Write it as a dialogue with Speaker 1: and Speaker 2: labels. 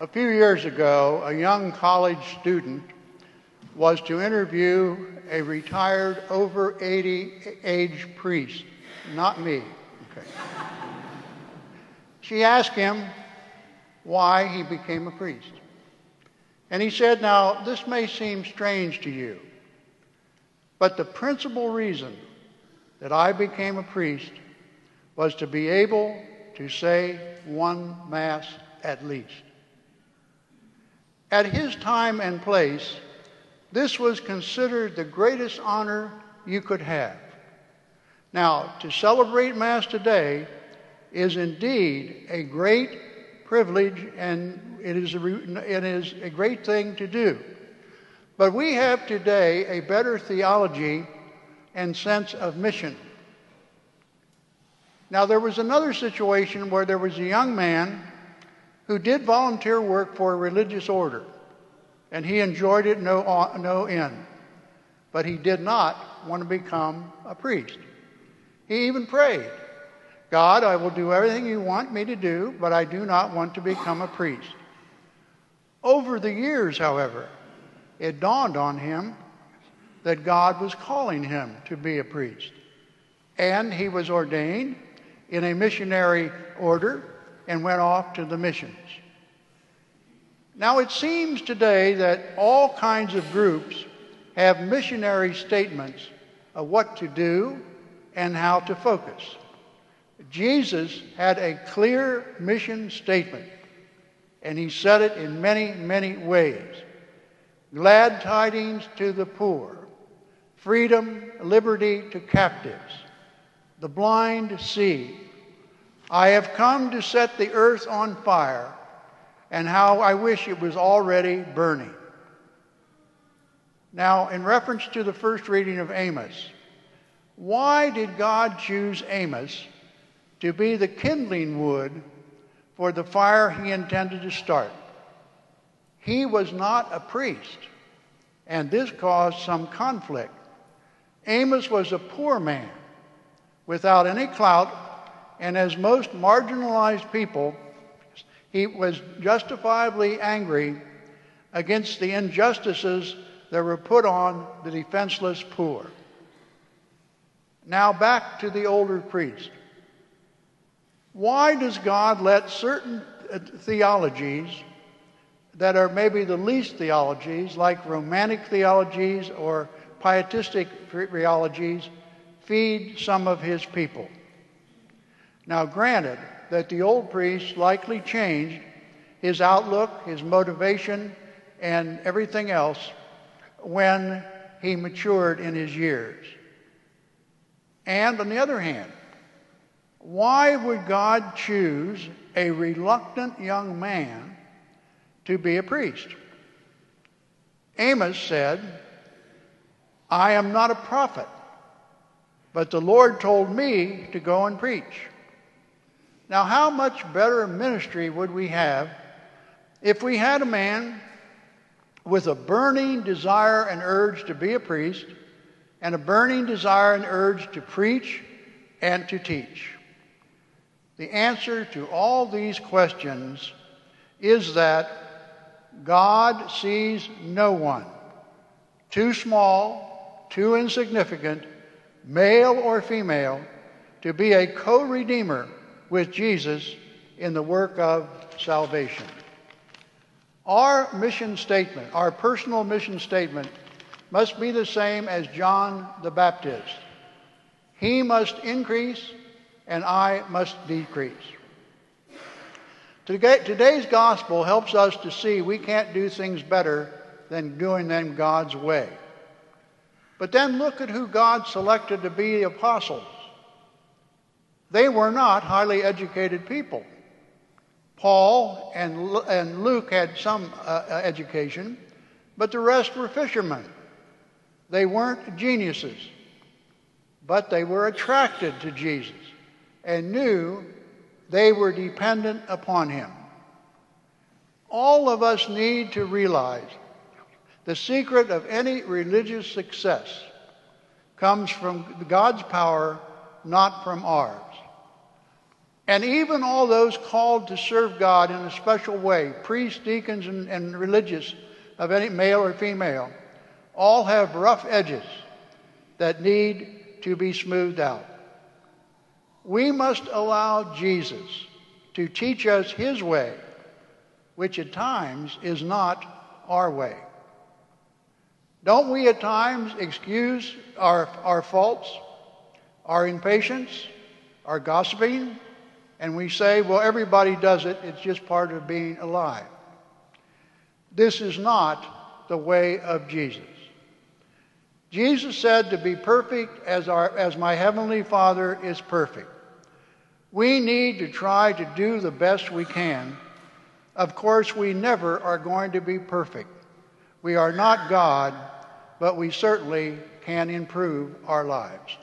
Speaker 1: A few years ago, a young college student was to interview a retired over 80 age priest, not me. Okay. She asked him why he became a priest. And he said, Now, this may seem strange to you, but the principal reason that I became a priest was to be able to say one Mass at least. At his time and place, this was considered the greatest honor you could have. Now, to celebrate Mass today is indeed a great privilege and it is a, it is a great thing to do. But we have today a better theology and sense of mission. Now, there was another situation where there was a young man who did volunteer work for a religious order, and he enjoyed it no, uh, no end. But he did not want to become a priest. He even prayed, God, I will do everything you want me to do, but I do not want to become a priest. Over the years, however, it dawned on him that God was calling him to be a priest. And he was ordained in a missionary order and went off to the missions. Now, it seems today that all kinds of groups have missionary statements of what to do and how to focus. Jesus had a clear mission statement, and he said it in many, many ways. Glad tidings to the poor, freedom, liberty to captives, the blind see. I have come to set the earth on fire, and how I wish it was already burning. Now, in reference to the first reading of Amos, why did God choose Amos to be the kindling wood for the fire he intended to start? He was not a priest, and this caused some conflict. Amos was a poor man without any clout, and as most marginalized people, he was justifiably angry against the injustices that were put on the defenseless poor. Now back to the older priest. Why does God let certain uh, theologies that are maybe the least theologies, like romantic theologies or pietistic theologies, feed some of his people? Now, granted that the old priest likely changed his outlook, his motivation, and everything else when he matured in his years. And on the other hand, why would God choose a reluctant young man to be a priest? Amos said, I am not a prophet, but the Lord told me to go and preach. Now, how much better ministry would we have if we had a man with a burning desire and urge to be a priest and a burning desire and urge to preach and to teach? The answer to all these questions is that God sees no one too small, too insignificant, male or female, to be a co redeemer with Jesus in the work of salvation. Our mission statement, our personal mission statement, must be the same as John the Baptist. He must increase, and I must decrease. Today's gospel helps us to see we can't do things better than doing them God's way. But then look at who God selected to be the apostles. They were not highly educated people. Paul and, and Luke had some uh, uh, education, but the rest were fishermen. They weren't geniuses, but they were attracted to Jesus and knew they were dependent upon him. All of us need to realize the secret of any religious success comes from God's power, not from ours. And even all those called to serve God in a special way, priests, deacons, and, and religious of any male or female, all have rough edges that need to be smoothed out. We must allow Jesus to teach us his way, which at times is not our way. Don't we at times excuse our, our faults, our impatience, our gossiping, and we say, well, everybody does it, it's just part of being alive. This is not the way of Jesus. Jesus said to be perfect as, our, as my heavenly Father is perfect. We need to try to do the best we can. Of course, we never are going to be perfect. We are not God, but we certainly can improve our lives.